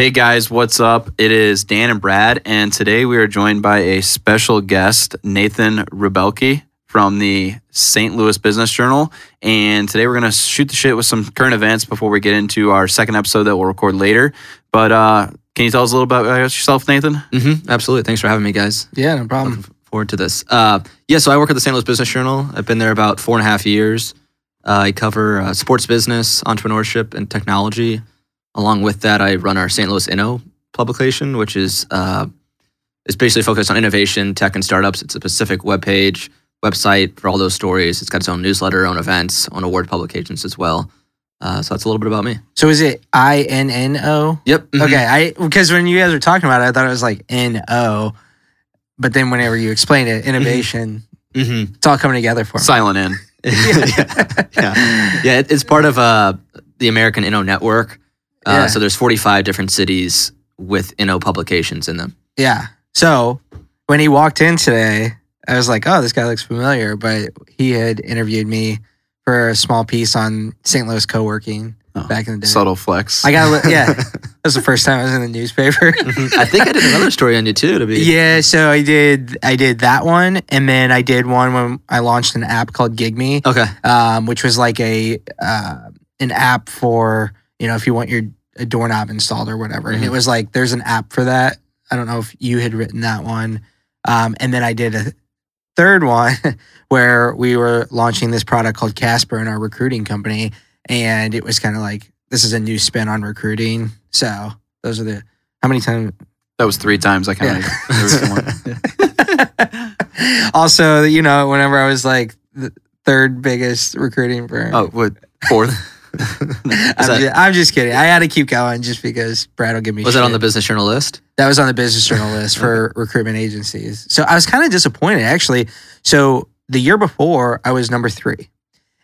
Hey guys, what's up? It is Dan and Brad, and today we are joined by a special guest, Nathan Rubbelke from the St. Louis Business Journal. And today we're going to shoot the shit with some current events before we get into our second episode that we'll record later. But uh, can you tell us a little bit about yourself, Nathan? Mm-hmm, absolutely. Thanks for having me, guys. Yeah, no problem. Looking forward to this. Uh, yeah, so I work at the St. Louis Business Journal. I've been there about four and a half years. Uh, I cover uh, sports business, entrepreneurship, and technology. Along with that, I run our St. Louis Inno publication, which is uh, is basically focused on innovation, tech, and startups. It's a specific webpage, website for all those stories. It's got its own newsletter, own events, own award publications as well. Uh, so that's a little bit about me. So is it I N N O? Yep. mhm. Okay, I because when you guys were talking about it, I thought it was like N O, but then whenever you explained it, innovation, Mhm. it's all coming together for me. Silent in. yeah, yeah, yeah. It's part of uh, the American Inno network. Uh, So there's 45 different cities with Inno publications in them. Yeah. So when he walked in today, I was like, "Oh, this guy looks familiar," but he had interviewed me for a small piece on St. Louis co-working Oh, back in the day. Subtle flex. I got yeah. That was the first time I was in the newspaper. I think I did another story on you too. To be Yeah, so I did I did that one, and then I did one when I launched an app called GigMe, okay. um, which was like a uh, an app for you know if you want your a doorknob installed or whatever, and it Mhm. was like there's an app for that. I don't know if you had written that one, um, and then I did a third one where we were launching this product called Casper in our recruiting company, and it was kind of like this is a new spin on recruiting. So those are the how many times that was three times I kind counted. also, you know, whenever I was like the third biggest recruiting firm. oh, what? Fourth? I'm, that- just, I'm just kidding. I had to keep going just because Brad will give me Was shit. that on the Business Journal list? That was on the business journal list for recruitment agencies. So I was kind of disappointed actually. So the year before, I was number three.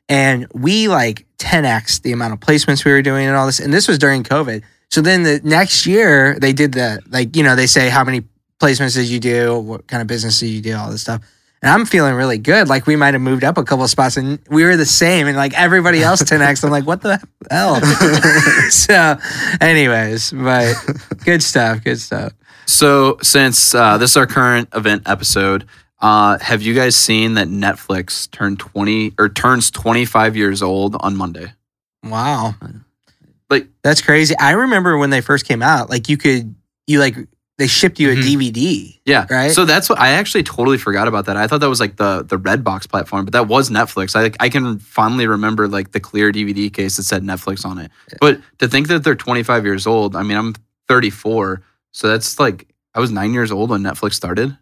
And we like 10x the amount of placements we were doing and all this. And this was during COVID. So then the next year, they did the, like, you know, they say, how many placements did you do? What kind of business did you do? All this stuff. And I'm feeling really good. Like we might have moved up a couple of spots and we were the same. And like everybody else 10x. I'm like, what the hell? so, anyways, but good stuff. Good stuff. So, since uh, this is our current event episode, uh, have you guys seen that Netflix turned 20 or turns 25 years old on Monday? Wow. Like- that's crazy. I remember when they first came out, like you could you like they shipped you a Mhm. DVD. Yeah. Right? So that's what I actually totally forgot about that. I thought that was like the the Redbox platform, but that was Netflix. I I can fondly remember like the clear DVD case that said Netflix on it. But to think that they're 25 years old, I mean, I'm 34, so that's like I was 9 years old when Netflix started.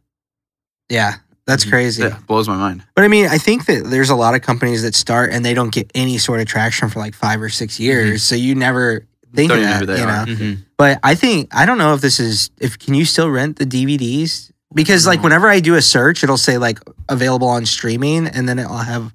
Yeah. That's Mhm. crazy. Yeah, blows my mind. But I mean, I think that there's a lot of companies that start and they don't get any sort of traction for like five or six years. So you never think Don't of that, you are. know? Mm-hmm. But I think I don't know if this is if can you still rent the DVDs? Because like Mhm. whenever I do a search, it'll say like available on streaming, and then it'll have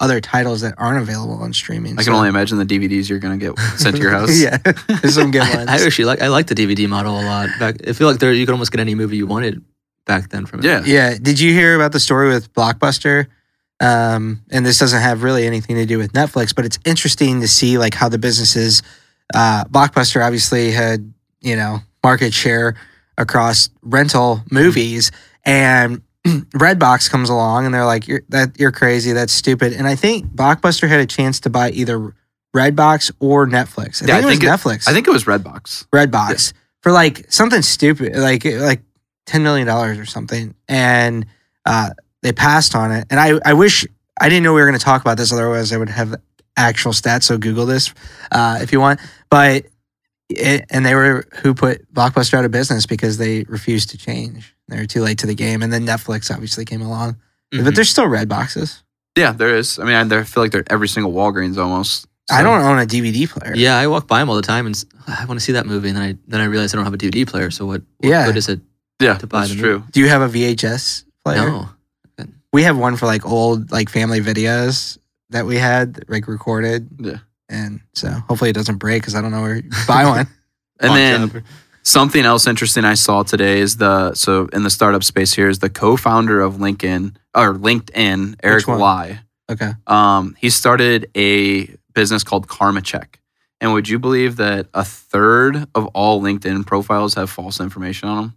other titles that aren't available on streaming. I can So- only imagine the DVDs you're gonna get sent to your house. yeah, there's some good I, ones. I actually like I like the DVD model a lot. Back, I feel like there you could almost get any movie you wanted back then from it. Yeah. Yeah. Did you hear about the story with Blockbuster? Um, and this doesn't have really anything to do with Netflix, but it's interesting to see like how the businesses, uh, Blockbuster obviously had, you know, market share across rental movies and Redbox comes along and they're like, you're that you're crazy. That's stupid. And I think Blockbuster had a chance to buy either Redbox or Netflix. I Yeah, I think it was it- Netflix. I think it was Redbox. Redbox for like something stupid, like like ten million dollars or something, and uh, they passed on it. And I I wish I didn't know we were going to talk about this, otherwise I would have actual stats. So Google this uh, if you want. But it, and they were who put Blockbuster out of business because they refused to change. They were too late to the game, and then Netflix obviously came along. Mhm. But there's still Red boxes. Yeah, there is. I mean, I I feel like they're every single Walgreens almost. I don't own a DVD player. Yeah, I walk by them all the time, and I want to see that movie, and then I then I realize I don't have a DVD player. So what? what Yeah. good is it? Yeah, to buy that's the true. Do you have a VHS player? No. we have one for like old like family videos that we had like recorded Yeah. and so hopefully it doesn't break because i don't know where to buy one And then shop. something else interesting I saw today is the so in the startup space here is the co-founder of Lincoln or LinkedIn, Eric one? Ly. okay Um, he started a business called Karma Check, And would you believe that a third of all LinkedIn profiles have false information on them?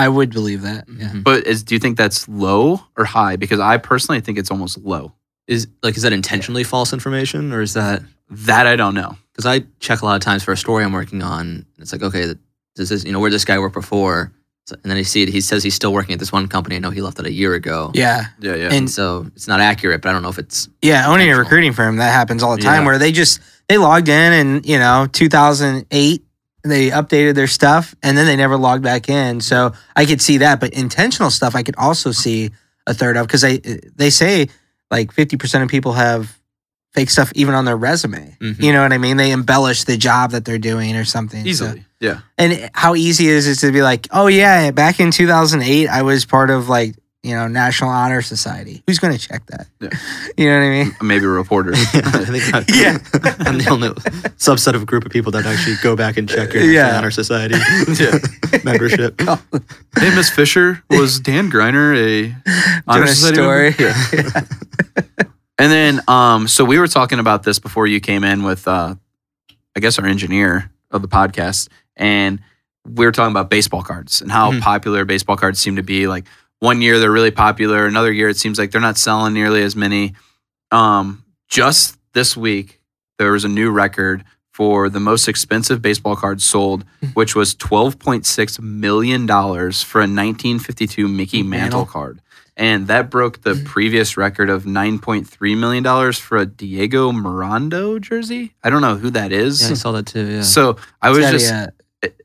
I would believe that. Yeah. Mhm. But is, do you think that's low or high? Because I personally think it's almost low. Is like is that intentionally false information or is that That I don't know. because I check a lot of times for a story I'm working on. and It's like okay, does this you know where this guy worked before? So- And then I see it. He says he's still working at this one company. I know he left it a year ago. Yeah. Yeah, yeah. And- And so it's not accurate, but I don't know if it's Yeah, owning a recruiting firm that happens all the time Yeah. where they just they logged in and you know 2008 they updated their stuff and then they never logged back in. So I could see that, but intentional stuff I could also see a third of because they they say like 50% of people have fake stuff even on their resume. Mhm. You know what I mean? They embellish the job that they're doing or something. So- Easily. Yeah. and how easy is it to be like, oh yeah, back in 2008, I was part of like you know National Honor Society. Who's going to check that? Yeah. You know what I mean? Maybe a reporter. I think I, Yeah. I'm the only subset of a group of people that actually go back and check your Yeah. National Honor Society Yeah. membership. hey, Miss Fisher, was Dan Griner a honor Doing a society story. member? Yeah. And then, um, so we were talking about this before you came in with, uh, I guess, our engineer of the podcast, and we were talking about baseball cards and how Mhm. popular baseball cards seem to be. Like one year they're really popular, another year it seems like they're not selling nearly as many. Um, just this week, there was a new record for the most expensive baseball card sold, which was twelve point six million dollars for a 1952 Mickey Mantle Mantle. card, and that broke the previous record of 9.3 million dollars for a Diego Mirando jersey. I don't know who that is. Yeah, I saw that too. Yeah. So I was just a,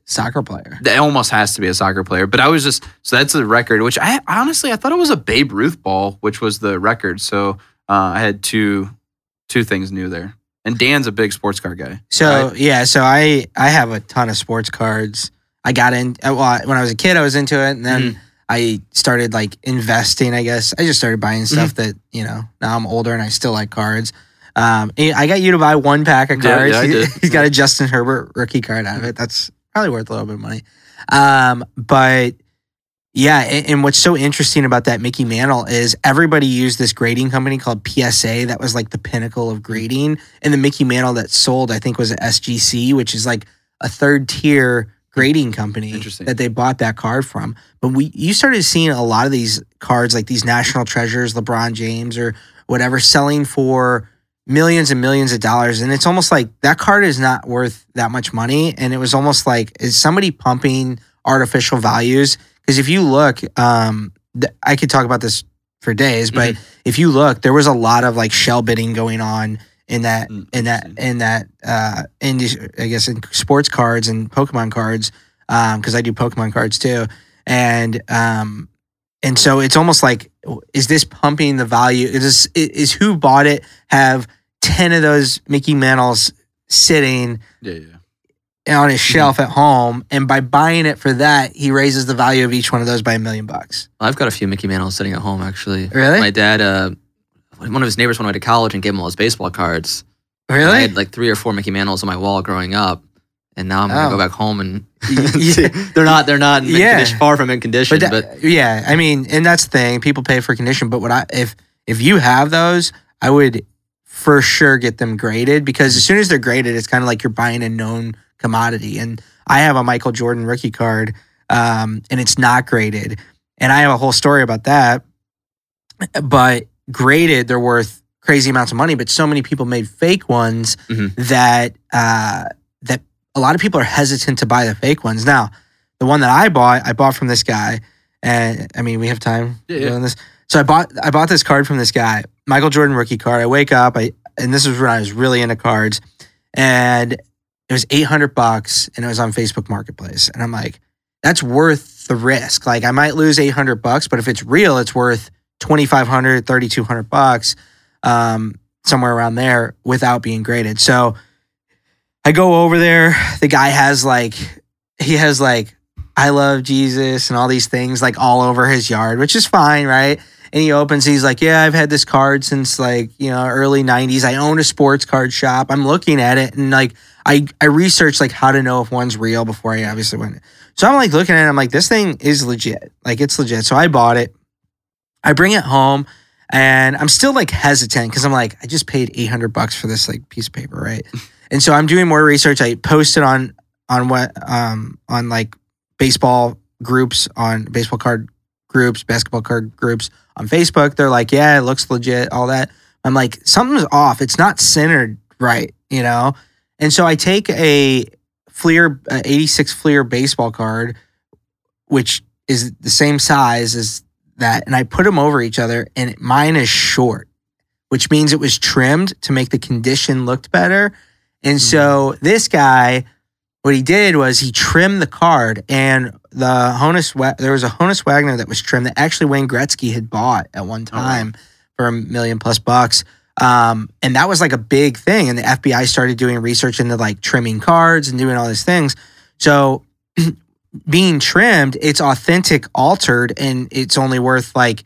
soccer player. that almost has to be a soccer player, but I was just so that's the record. Which I honestly I thought it was a Babe Ruth ball, which was the record. So uh, I had two two things new there. And Dan's a big sports car guy. So right? yeah, so I I have a ton of sports cards. I got in uh, well when I was a kid. I was into it, and then Mm-hmm. I started like investing. I guess I just started buying stuff Mm-hmm. that you know. Now I'm older and I still like cards. Um, I got you to buy one pack of Yeah, cards. yeah, I did. He's got a Justin Herbert rookie card out of it. That's probably worth a little bit of money. Um, but yeah, and, and what's so interesting about that Mickey Mantle is everybody used this grading company called PSA that was like the pinnacle of grading, and the Mickey Mantle that sold I think was SGC, which is like a third tier grading company that they bought that card from. But we you started seeing a lot of these cards like these national treasures, LeBron James or whatever, selling for millions and millions of dollars, and it's almost like that card is not worth that much money, and it was almost like is somebody pumping artificial values? Because if you look, um, th- I could talk about this for days, but if you look, there was a lot of like shill bidding going on in that Mm, in that in that uh in these, I guess in sports cards and Pokemon cards um because I do Pokemon cards too and um and so it's almost like is this pumping the value is this, is who bought it have 10 of those Mickey Mantles sitting Yeah, yeah. on his shelf at home and by buying it for that he raises the value of each one of those by a million bucks I've got a few Mickey Mantles sitting at home actually. Really? My dad, uh, one of his neighbors went away to college and gave him all his baseball cards. Really? I had like three or four Mickey Mantles on my wall growing up, and now I'm gonna Oh. go back home and Yeah. they're not they're not Yeah. condition, far from in condition, but, but, yeah, I mean, and that's the thing. People pay for condition, but what I if if you have those, I would for sure get them graded because as soon as they're graded, it's kind of like you're buying a known commodity. And I have a Michael Jordan rookie card, um, and it's not graded, and I have a whole story about that. But graded, they're worth crazy amounts of money. But so many people made fake ones Mhm. that uh, that a lot of people are hesitant to buy the fake ones. Now, the one that I bought, I bought from this guy, and I mean, we have time Yeah, yeah. doing this. So I bought I bought this card from this guy, Michael Jordan rookie card. I wake up, I and this was when I was really into cards, and it was eight hundred bucks, and it was on Facebook Marketplace, and I'm like, that's worth the risk. Like I might lose eight hundred bucks, but if it's real, it's worth 2500 3200 bucks um, somewhere around there without being graded. So i go over there. The guy has like he has like i love jesus and all these things like all over his yard which is fine right? And he opens he's like yeah i've had this card since like you know early 90s i own a sports card shop. I'm looking at it and like i i researched like how to know if one's real before i obviously went. So i'm like looking at it i'm like this thing is legit. Like it's legit. So i bought it I bring it home and I'm still like hesitant because I'm like, I just paid 800 bucks for this like piece of paper, right? And so I'm doing more research. I posted on on what um on like baseball groups on baseball card groups, basketball card groups on Facebook. They're like, yeah, it looks legit, all that. I'm like, something's off. It's not centered right, you know? And so I take a Fleer, uh, 86 Fleer baseball card, which is the same size as that, and I put them over each other, and mine is short, which means it was trimmed to make the condition looked better. And so this guy, what he did was he trimmed the card, and the Honus there was a Honus Wagner that was trimmed that actually Wayne Gretzky had bought at one wow. time for a million plus bucks. Um, and that was like a big thing. And the FBI started doing research into like trimming cards and doing all these things. So being trimmed, it's authentic altered and it's only worth like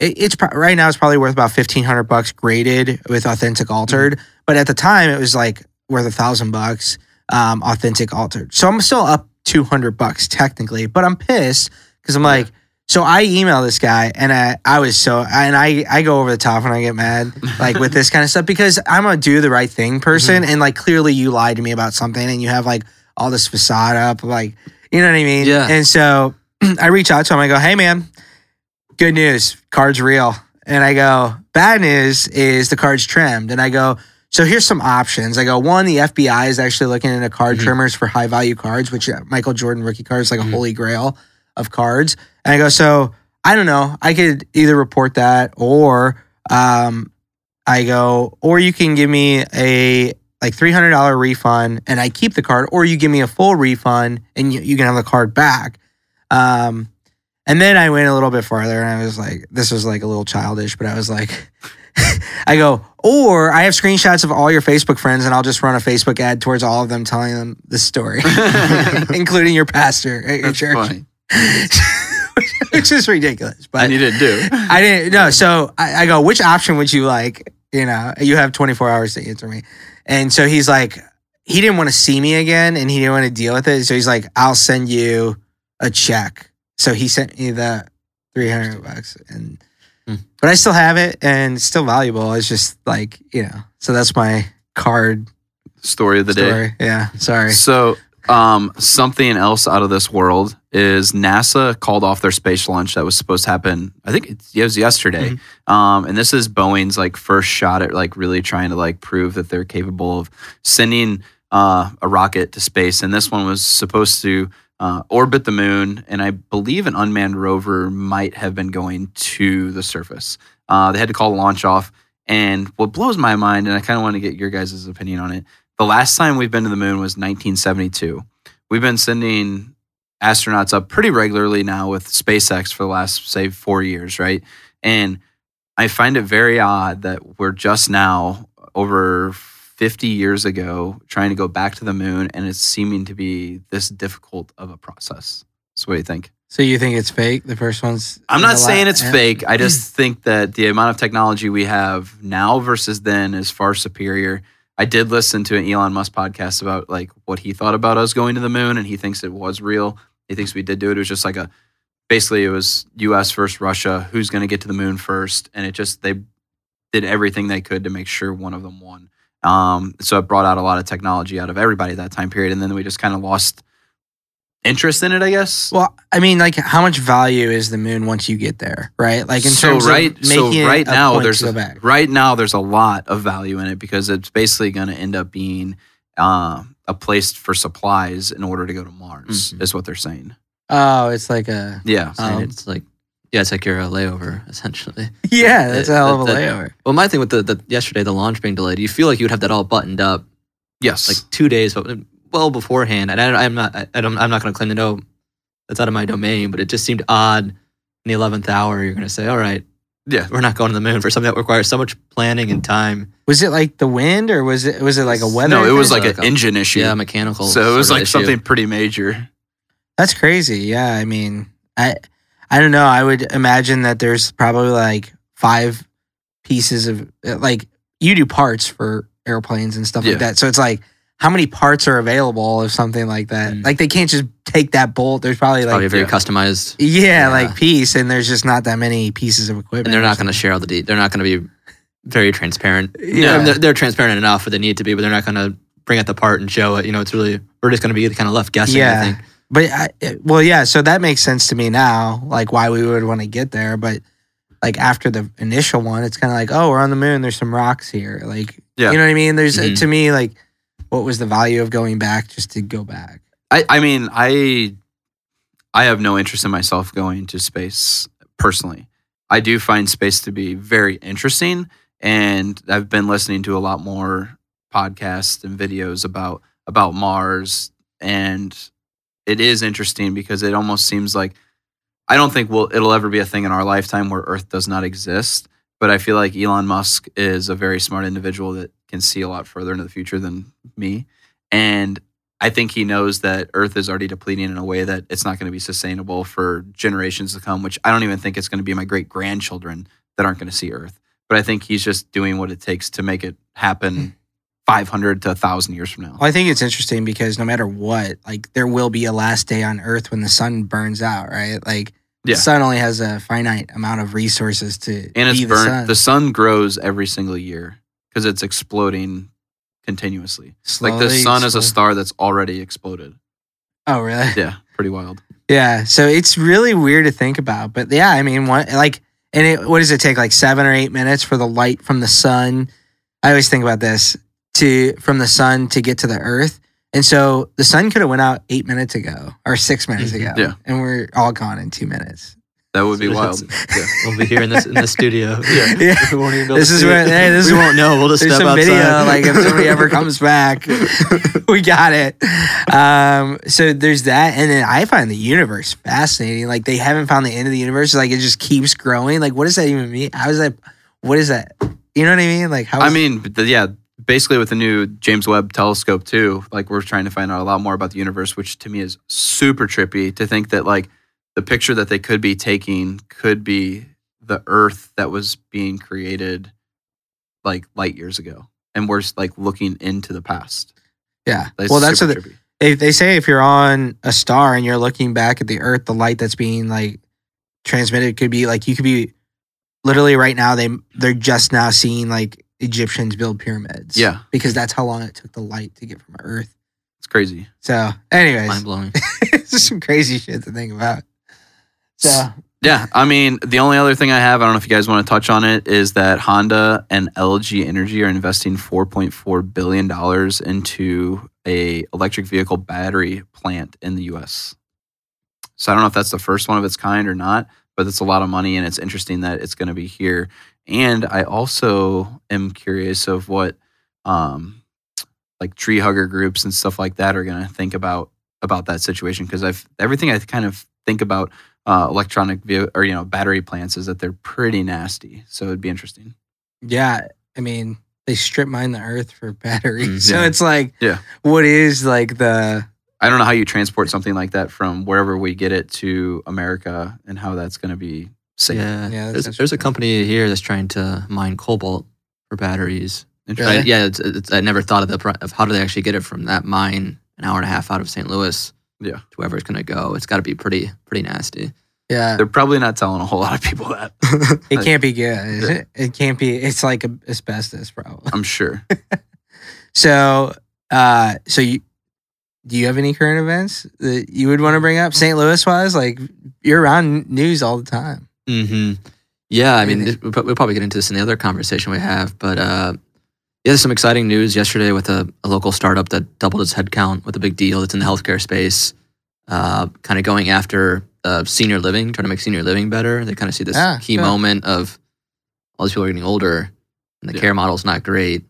it, it's pro- right now it's probably worth about fifteen hundred bucks graded with authentic altered. But at the time it was like worth a thousand bucks um, authentic altered. So I'm still up two hundred bucks technically, but I'm pissed because I'm like. So I email this guy and I, I was so and I, I go over the top when I get mad like with this kind of stuff because I'm a do the right thing person and like clearly you lied to me about something and you have like all this facade up like you know what I mean Yeah. and so I reach out to him I go hey man good news card's real and I go bad news is the card's trimmed and I go so here's some options I go one the FBI is actually looking into card Mhm. trimmers for high value cards which uh, Michael Jordan rookie cards like Mhm. a holy grail of cards and I go, so I don't know. I could either report that or um, I go, or you can give me a like three hundred dollar refund and I keep the card, or you give me a full refund and you, you can have the card back. Um, and then I went a little bit farther and I was like, this was like a little childish, but I was like, I go, or I have screenshots of all your Facebook friends and I'll just run a Facebook ad towards all of them telling them the story, including your pastor at your That's church which is ridiculous. But And you didn't do. I didn't know. So I, I go, which option would you like? You know, you have 24 hours to answer me. And so he's like, he didn't want to see me again and he didn't want to deal with it. So he's like, I'll send you a check. So he sent me the 300 bucks and, Hmm. but I still have it and it's still valuable. It's just like, you know, so that's my card Story of the day. story. Yeah. Sorry. So, um, something else out of this world is NASA called off their space launch that was supposed to happen. I think it was yesterday. Um, and this is Boeing's like first shot at like really trying to like prove that they're capable of sending uh, a rocket to space. And this one was supposed to uh, orbit the moon, and I believe an unmanned rover might have been going to the surface. Uh, they had to call the launch off. And what blows my mind, and I kind of want to get your guys' opinion on it. The last time we've been to the moon was 1972. We've been sending astronauts up pretty regularly now with SpaceX for the last, say, four years, right? And I find it very odd that we're just now, over 50 years ago, trying to go back to the moon, and it's seeming to be this difficult of a process. So, what do you think? So you think it's fake? The first one's. I'm not saying it's yeah. fake. I just think that the amount of technology we have now versus then is far superior. I did listen to an Elon Musk podcast about like what he thought about us going to the moon, and he thinks it was real. He thinks we did do it. It was just like a basically it was U.S. versus Russia. Who's going to get to the moon first? And it just they did everything they could to make sure one of them won. Um, so it brought out a lot of technology out of everybody that time period, and then we just kind of lost interest in it, I guess. Well, I mean, like, how much value is the moon once you get there, right? Like, in so terms right, of making so it right a now point there's to a, go back. right now there's a lot of value in it because it's basically going to end up being uh, a place for supplies in order to go to Mars, Mhm. is what they're saying. Oh, it's like a Yeah, Um, it's like, yeah, it's like your uh, layover essentially. yeah, that's a hell of a That- that- layover. Well, my thing with the, the yesterday, the launch being delayed, you feel like you would have that all buttoned up yes, like two days, but well beforehand. And I, I'm not, I, I don't, I'm not going to claim to know that's out of my domain, but it just seemed odd in the eleventh hour. You're going to say, all right, yeah. we're not going to the moon for something that requires so much planning and time. Was it like the wind, or was it was it like a weather? No, it was thing? like Like an a- engine issue. Yeah, mechanical. so it was like something pretty major. that's crazy. Yeah, I mean, I I don't know. I would imagine that there's probably like five pieces of like you do parts for airplanes and stuff Yeah. like that. So it's like how many parts are available of something like that? Mm. Like they can't just take that bolt. There's probably like probably a very yeah. customized, yeah, Yeah. like piece, and there's just not that many pieces of equipment. and they're not going to share all the. De- they're not going to be very transparent. Yeah. I mean, they're, they're transparent enough, but they need to be, but they're not going to bring it apart and show it. You know, it's really we're just going to be kind of left guessing. Yeah. I think. But I, well, yeah. So that makes sense to me now, like why we would want to get there. But like after the initial one, it's kind of like, oh, we're on the moon. There's some rocks here. Like, Yeah. you know what I mean? There's Mhm. to me like, what was the value of going back just to go back? I, I mean, I I have no interest in myself going to space personally. I do find space to be very interesting, and I've been listening to a lot more podcasts and videos about about Mars, and it is interesting because it almost seems like I don't think we'll it'll ever be a thing in our lifetime where Earth does not exist. But I feel like Elon Musk is a very smart individual that can see a lot further into the future than me, and I think he knows that Earth is already depleting in a way that it's not going to be sustainable for generations to come, which I don't even think it's going to be my great grandchildren that aren't going to see Earth. But I think he's just doing what it takes to make it happen hmm. 500 to 1,000 years from now. Well, I think it's interesting because no matter what, like there will be a last day on Earth when the sun burns out, right? Like Yeah. the sun only has a finite amount of resources to And it's be the burnt. sun. The sun grows every single year because it's exploding continuously. like the Slowly sun is a star that's already exploded. Oh, really? Yeah, pretty wild. Yeah. So it's really weird to think about, but yeah, I mean, what like, and it, what does it take? Like seven or eight minutes for the light from the sun. I always think about this to from the sun to get to the Earth, and so the sun could have went out eight minutes ago or six minutes Mhm. ago, Yeah. and we're all gone in two minutes. That would be wild. Yeah. We'll be here in this in the studio. Yeah. We won't even be able This is where hey, this we won't know. We'll just step some outside. video, like if somebody ever comes back, we got it. Um, so there's that, and then I find the universe fascinating. Like they haven't found the end of the universe. Like it just keeps growing. Like what does that even mean? How is that? What is that? You know what I mean? Like how? I mean, the- yeah, basically with the new James Webb telescope too, like we're trying to find out a lot more about the universe, which to me is super trippy to think that like the picture that they could be taking could be the Earth that was being created like light years ago, and we're just, like looking into the past. yeah. That's well, that's what super they, they say. If you're on a star and you're looking back at the Earth, the light that's being like transmitted could be like you could be literally right now. They they're just now seeing like Egyptians build pyramids. Yeah. because that's how long it took the light to get from Earth. It's crazy. So, anyways, Mind blowing. it's just some crazy shit to think about. So, Yeah, I mean, the only other thing I have, I don't know if you guys want to touch on it, is that Honda and LG Energy are investing 4.4 billion dollars into a electric vehicle battery plant in the U.S. So I don't know if that's the first one of its kind or not, but it's a lot of money, and it's interesting that it's going to be here. And I also am curious of what, um, like tree hugger groups and stuff like that are going to think about about that situation because I've everything I kind of think about uh, electronic ve- or you know battery plants is that they're pretty nasty. So it'd be interesting. yeah, I mean, they strip mine the earth for batteries. Mm, so it's like, Yeah. what is like the, I don't know how you transport something like that from wherever we get it to America and how that's going to be safe. Yeah, Yeah, there's, there's a company here that's trying to mine cobalt for batteries. Interesting. But yeah, it's, it's, I never thought of the pro- of how do they actually get it from that mine an hour and a half out of St. Louis. Yeah. to wherever it's gonna go. It's got to be pretty pretty nasty. yeah, They're probably not telling a whole lot of people that. it can't be good. It, it can't be, it's like a asbestos problem. I'm sure. So, uh, so you, do you have any current events that you would want to bring up St. Louis wise? Like you're around news all the time. mm-hmm. Yeah, I mean, this, we'll, we'll probably get into this in the other conversation we have, but uh, yeah, there's some exciting news yesterday with a, a local startup that doubled its headcount with a big deal that's in the healthcare space, uh, kind of going after uh, senior living, trying to make senior living better. They kind of see this Ah, key sure. moment of all these people are getting older and the Yeah. care model's not great.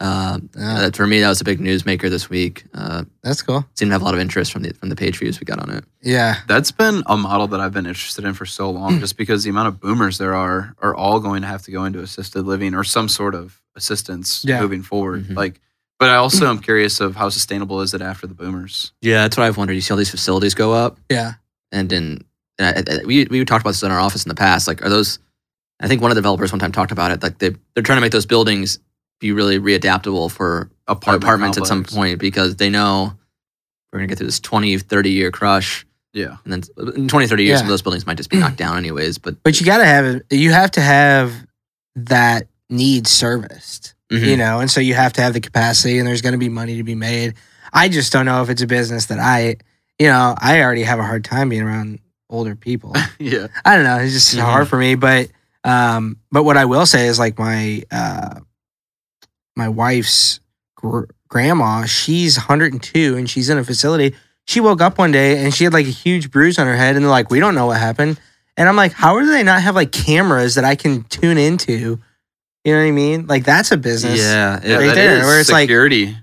Uh, Ah. that- for me, that was a big newsmaker this week. Uh, That's cool. seemed to have a lot of interest from the from the page views we got on it. Yeah. That's been a model that I've been interested in for so long, just because the amount of boomers there are are all going to have to go into assisted living or some sort of assistance Yeah. moving forward. Mhm. Like, but I also am curious of how sustainable is it after the boomers? Yeah, that's what I've wondered. You see all these facilities go up, Yeah. and then and I, I- we we talked about this in our office in the past. Like, are those? I think one of the developers one time talked about it. Like they they're trying to make those buildings be really readaptable for Apartment apartments at some point because they know we're gonna get through this 20, 30 year crush, Yeah. and then in 20, 30 years, Yeah. some of those buildings might just be knocked down anyways. But But you got to have, you have to have that need serviced. Mhm. you know, and so you have to have the capacity and there's going to be money to be made. I just don't know if it's a business that I, you know, I already have a hard time being around older people. yeah. I don't know. It's just Mhm. hard for me. But um, but what I will say is like my uh, my wife's gr- grandma, she's 102 and she's in a facility. She woke up one day and she had like a huge bruise on her head, and they're like, "We don't know what happened." And I'm like, "How do they not have like cameras that I can tune into?" You know what I mean? Like that's a business. Yeah, Yeah, Right that there, is where it's like- security.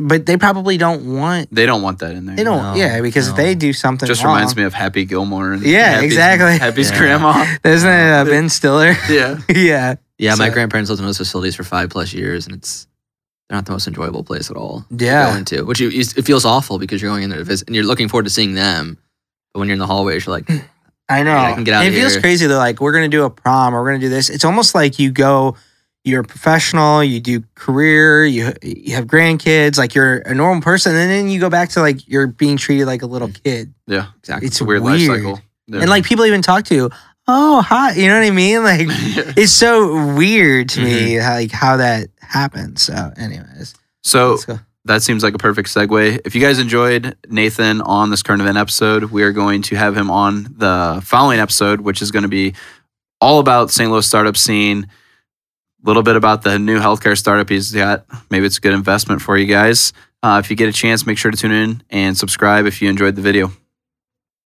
But they probably don't want. they don't want that in there. They don't. No, yeah, because if they do something, Just wrong, reminds me of Happy Gilmore. And Yeah, Happy's, exactly. Happy's Yeah. grandma. Isn't it uh, Ben Stiller? Yeah. yeah. yeah. My grandparents lived in those facilities for five plus years, and it's they're not the most enjoyable place at all. to Yeah. go into, which you, you, it feels awful because you're going in there to visit and you're looking forward to seeing them. But when you're in the hallways, you're like, I know. I can get out it feels here. crazy. They're like, we're going to do a prom or we're going to do this. It's almost like you go, you're a professional, you do career, you you have grandkids, like you're a normal person, and then you go back to like you're being treated like a little kid. Yeah. exactly. It's It's a weird, life cycle. Yeah. And like people even talk to you, oh hi, you know what I mean? Like it's so weird to me Mm-hmm. how, like how that happens. So, anyways, so let's go. That seems like a perfect segue. If you guys enjoyed Nathan on this current event episode, we are going to have him on the following episode, which is going to be all about St. Louis startup scene, a little bit about the new healthcare startup he's got. Maybe it's a good investment for you guys. Uh, if you get a chance, make sure to tune in and subscribe if you enjoyed the video.